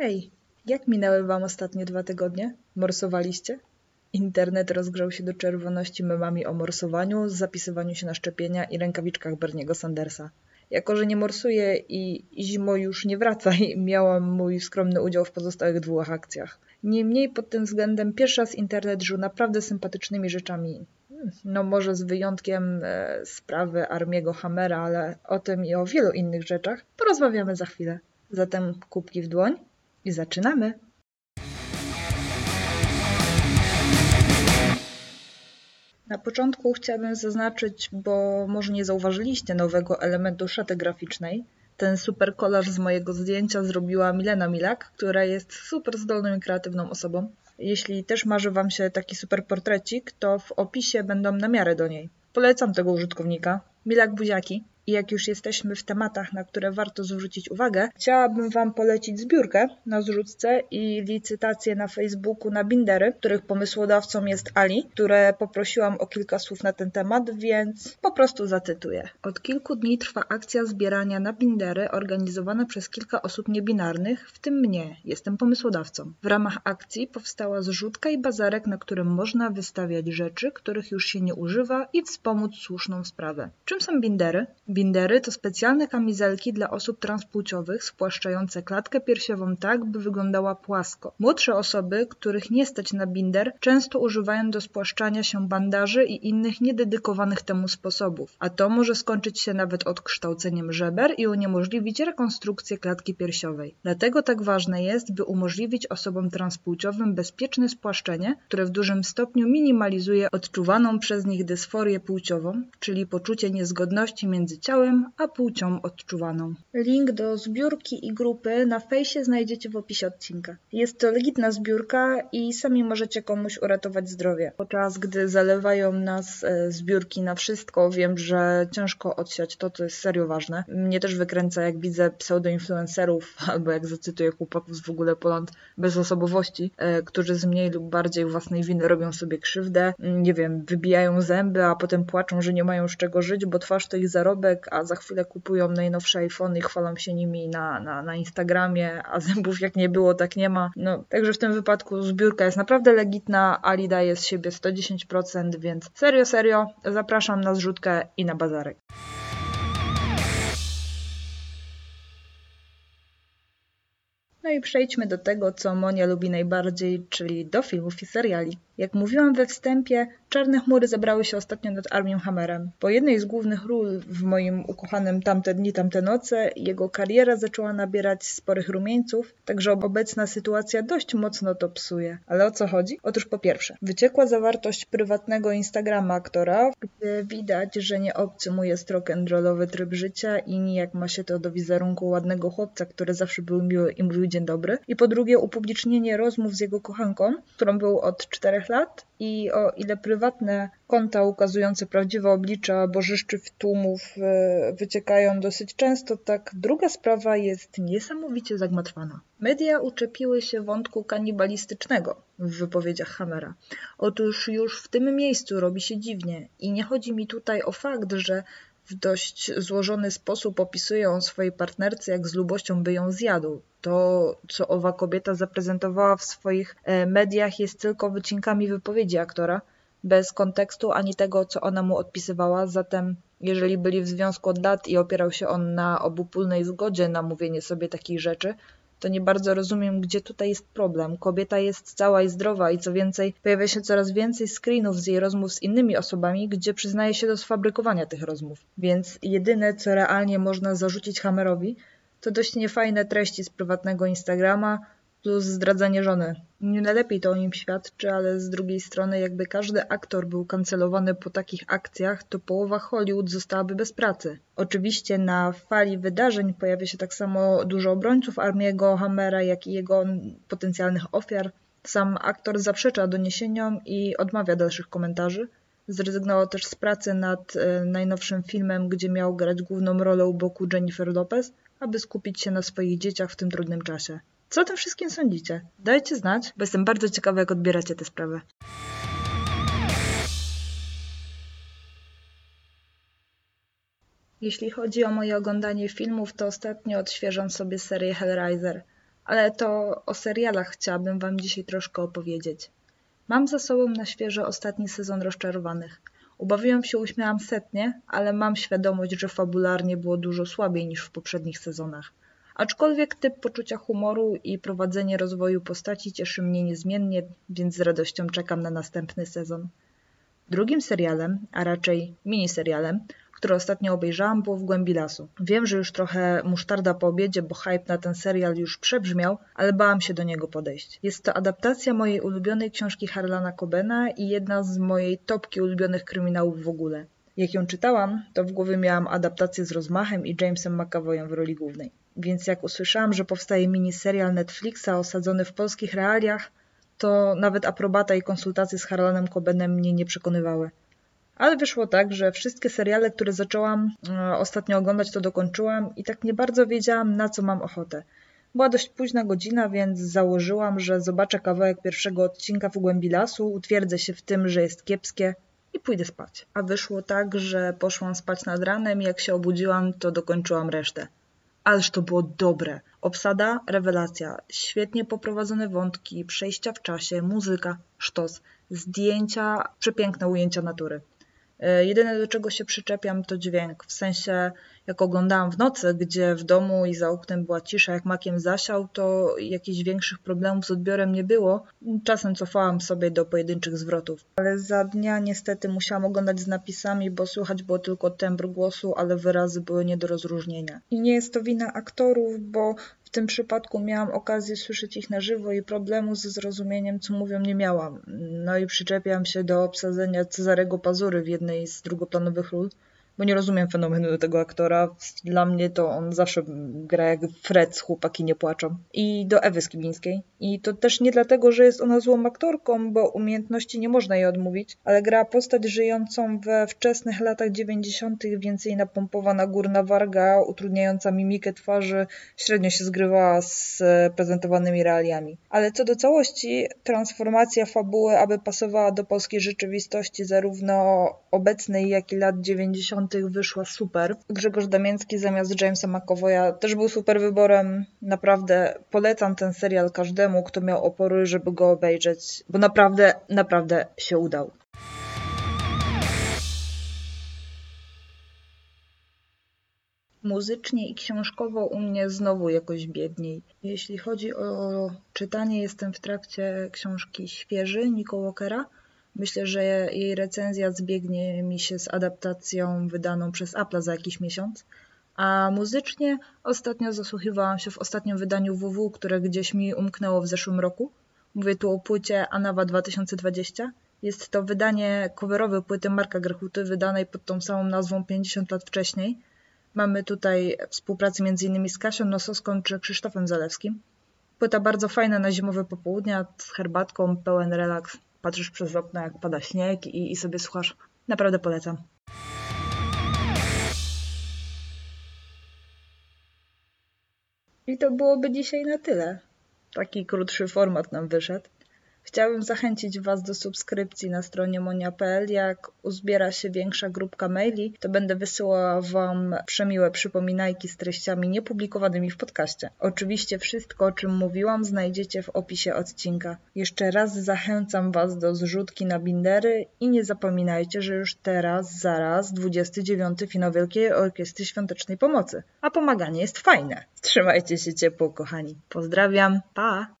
Hej, jak minęły wam ostatnie dwa tygodnie? Morsowaliście? Internet rozgrzał się do czerwoności memami o morsowaniu, zapisywaniu się na szczepienia i rękawiczkach Berniego Sandersa. Jako, że nie morsuję i zimo już nie wracaj, miałam mój skromny udział w pozostałych dwóch akcjach. Niemniej pod tym względem pierwszy raz internet żył naprawdę sympatycznymi rzeczami. No może z wyjątkiem e, sprawy Armiego Hammera, ale o tym i o wielu innych rzeczach porozmawiamy za chwilę. Zatem kubki w dłoń i zaczynamy! Na początku chciałabym zaznaczyć, bo może nie zauważyliście nowego elementu szaty graficznej. Ten super kolaż z mojego zdjęcia zrobiła Milena Milak, która jest super zdolną i kreatywną osobą. Jeśli też marzy Wam się taki super portrecik, to w opisie będą namiary do niej. Polecam tego użytkownika. Milak Buziaki. I jak już jesteśmy w tematach, na które warto zwrócić uwagę, chciałabym Wam polecić zbiórkę na zrzutce i licytację na Facebooku na bindery, których pomysłodawcą jest Ali, które poprosiłam o kilka słów na ten temat, więc po prostu zacytuję. Od kilku dni trwa akcja zbierania na bindery organizowana przez kilka osób niebinarnych, w tym mnie, jestem pomysłodawcą. W ramach akcji powstała zrzutka i bazarek, na którym można wystawiać rzeczy, których już się nie używa i wspomóc słuszną sprawę. Czym są bindery? Bindery to specjalne kamizelki dla osób transpłciowych spłaszczające klatkę piersiową tak, by wyglądała płasko. Młodsze osoby, których nie stać na binder, często używają do spłaszczania się bandaży i innych niededykowanych temu sposobów, a to może skończyć się nawet odkształceniem żeber i uniemożliwić rekonstrukcję klatki piersiowej. Dlatego tak ważne jest, by umożliwić osobom transpłciowym bezpieczne spłaszczenie, które w dużym stopniu minimalizuje odczuwaną przez nich dysforię płciową, czyli poczucie niezgodności między ciałem, a płcią odczuwaną. Link do zbiórki i grupy na fejsie znajdziecie w opisie odcinka. Jest to legitna zbiórka i sami możecie komuś uratować zdrowie. Podczas gdy zalewają nas e, zbiórki na wszystko, wiem, że ciężko odsiać to, co jest serio ważne. Mnie też wykręca, jak widzę pseudoinfluencerów, albo jak zacytuję chłopaków z w ogóle Poland bez osobowości, e, którzy z mniej lub bardziej własnej winy robią sobie krzywdę, nie wiem, wybijają zęby, a potem płaczą, że nie mają z czego żyć, bo twarz to ich zarobek, a za chwilę kupują najnowsze iPhony i chwalą się nimi na, na, na Instagramie, a zębów jak nie było, tak nie ma. No, także w tym wypadku zbiórka jest naprawdę legitna, Ali daje z siebie 110%, więc serio, serio, zapraszam na zrzutkę i na bazarek. No i przejdźmy do tego, co Monia lubi najbardziej, czyli do filmów i seriali. Jak mówiłam we wstępie, Czarne chmury zebrały się ostatnio nad Armią Hammerem. Po jednej z głównych ról w moim ukochanym Tamte dni, tamte noce jego kariera zaczęła nabierać sporych rumieńców, także obecna sytuacja dość mocno to psuje. Ale o co chodzi? Otóż po pierwsze, wyciekła zawartość prywatnego Instagrama aktora, gdzie widać, że nie obcy mu jest tryb życia i nijak ma się to do wizerunku ładnego chłopca, który zawsze był miły i mówił dzień dobry. I po drugie upublicznienie rozmów z jego kochanką, którą był od czterech lat i o ile prywatne konta ukazujące prawdziwe oblicza bożyszczych tłumów e, wyciekają dosyć często, tak druga sprawa jest niesamowicie zagmatwana. Media uczepiły się wątku kanibalistycznego w wypowiedziach Hammera. Otóż już w tym miejscu robi się dziwnie i nie chodzi mi tutaj o fakt, że w dość złożony sposób opisuje on swojej partnerce, jak z lubością by ją zjadł. To, co owa kobieta zaprezentowała w swoich e, mediach, jest tylko wycinkami wypowiedzi aktora, bez kontekstu ani tego, co ona mu odpisywała. Zatem, jeżeli byli w związku od lat i opierał się on na obopólnej zgodzie na mówienie sobie takich rzeczy, to nie bardzo rozumiem, gdzie tutaj jest problem. Kobieta jest cała i zdrowa i co więcej, pojawia się coraz więcej screenów z jej rozmów z innymi osobami, gdzie przyznaje się do sfabrykowania tych rozmów. Więc jedyne, co realnie można zarzucić Hammerowi, to dość niefajne treści z prywatnego Instagrama, plus zdradzanie żony. Nie najlepiej to o nim świadczy, ale z drugiej strony, jakby każdy aktor był kancelowany po takich akcjach, to połowa Hollywood zostałaby bez pracy. Oczywiście na fali wydarzeń pojawia się tak samo dużo obrońców Armiego Hammera, jak i jego potencjalnych ofiar. Sam aktor zaprzecza doniesieniom i odmawia dalszych komentarzy. Zrezygnował też z pracy nad e, najnowszym filmem, gdzie miał grać główną rolę u boku Jennifer Lopez, aby skupić się na swoich dzieciach w tym trudnym czasie. Co o tym wszystkim sądzicie? Dajcie znać, bo jestem bardzo ciekawa, jak odbieracie tę sprawę. Jeśli chodzi o moje oglądanie filmów, to ostatnio odświeżam sobie serię Hellraiser. ale to o serialach chciałabym Wam dzisiaj troszkę opowiedzieć. Mam za sobą na świeżo ostatni sezon Rozczarowanych. Ubawiłam się, uśmiałam setnie, ale mam świadomość, że fabularnie było dużo słabiej niż w poprzednich sezonach. Aczkolwiek typ poczucia humoru i prowadzenie rozwoju postaci cieszy mnie niezmiennie, więc z radością czekam na następny sezon. Drugim serialem, a raczej miniserialem, który ostatnio obejrzałam, było w głębi lasu. Wiem, że już trochę musztarda po obiedzie, bo hype na ten serial już przebrzmiał, ale bałam się do niego podejść. Jest to adaptacja mojej ulubionej książki Harlana Cobena i jedna z mojej topki ulubionych kryminałów w ogóle. Jak ją czytałam, to w głowie miałam adaptację z rozmachem i Jamesem McAvoyem w roli głównej. Więc jak usłyszałam, że powstaje miniserial Netflixa osadzony w polskich realiach, to nawet aprobata i konsultacje z Harlanem Cobenem mnie nie przekonywały. Ale wyszło tak, że wszystkie seriale, które zaczęłam e, ostatnio oglądać, to dokończyłam i tak nie bardzo wiedziałam, na co mam ochotę. Była dość późna godzina, więc założyłam, że zobaczę kawałek pierwszego odcinka w głębi lasu, utwierdzę się w tym, że jest kiepskie i pójdę spać. A wyszło tak, że poszłam spać nad ranem i jak się obudziłam, to dokończyłam resztę. Ależ to było dobre. Obsada, rewelacja, świetnie poprowadzone wątki, przejścia w czasie, muzyka, sztos, zdjęcia, przepiękne ujęcia natury. E, jedyne do czego się przyczepiam to dźwięk, w sensie jak oglądałam w nocy, gdzie w domu i za oknem była cisza, jak makiem zasiał, to jakichś większych problemów z odbiorem nie było. Czasem cofałam sobie do pojedynczych zwrotów. Ale za dnia niestety musiałam oglądać z napisami, bo słychać było tylko tembr głosu, ale wyrazy były nie do rozróżnienia. I nie jest to wina aktorów, bo w tym przypadku miałam okazję słyszeć ich na żywo i problemu ze zrozumieniem, co mówią, nie miałam. No i przyczepiam się do obsadzenia Cezarego Pazury w jednej z drugoplanowych ról bo nie rozumiem fenomenu tego aktora. Dla mnie to on zawsze gra jak Fred Chłopaki nie płaczą. I do Ewy Skibińskiej. I to też nie dlatego, że jest ona złą aktorką, bo umiejętności nie można jej odmówić, ale gra postać żyjącą we wczesnych latach 90., więcej napompowana górna warga, utrudniająca mimikę twarzy, średnio się zgrywała z prezentowanymi realiami. Ale co do całości, transformacja fabuły, aby pasowała do polskiej rzeczywistości, zarówno obecnej, jak i lat 90., wyszła super. Grzegorz Damięcki zamiast Jamesa McAvoya też był super wyborem. Naprawdę polecam ten serial każdemu, kto miał opory, żeby go obejrzeć, bo naprawdę, naprawdę się udał. Muzycznie i książkowo u mnie znowu jakoś biedniej. Jeśli chodzi o czytanie, jestem w trakcie książki Świeży Nico Walkera Myślę, że jej recenzja zbiegnie mi się z adaptacją wydaną przez Apple za jakiś miesiąc. A muzycznie ostatnio zasłuchiwałam się w ostatnim wydaniu WW, które gdzieś mi umknęło w zeszłym roku. Mówię tu o płycie Anawa 2020. Jest to wydanie coverowe płyty Marka Grechuty, wydanej pod tą samą nazwą 50 lat wcześniej. Mamy tutaj współpracę m.in. z Kasią Nosowską czy Krzysztofem Zalewskim. Płyta bardzo fajna na zimowe popołudnia, z herbatką, pełen relaks patrzysz przez okno, jak pada śnieg i, i sobie słuchasz. Naprawdę polecam. I to byłoby dzisiaj na tyle. Taki krótszy format nam wyszedł. Chciałabym zachęcić Was do subskrypcji na stronie monia.pl. Jak uzbiera się większa grupka maili, to będę wysyłała Wam przemiłe przypominajki z treściami niepublikowanymi w podcaście. Oczywiście wszystko, o czym mówiłam, znajdziecie w opisie odcinka. Jeszcze raz zachęcam Was do zrzutki na bindery i nie zapominajcie, że już teraz, zaraz, 29 finał Wielkiej Orkiestry Świątecznej Pomocy. A pomaganie jest fajne. Trzymajcie się ciepło, kochani. Pozdrawiam. Pa!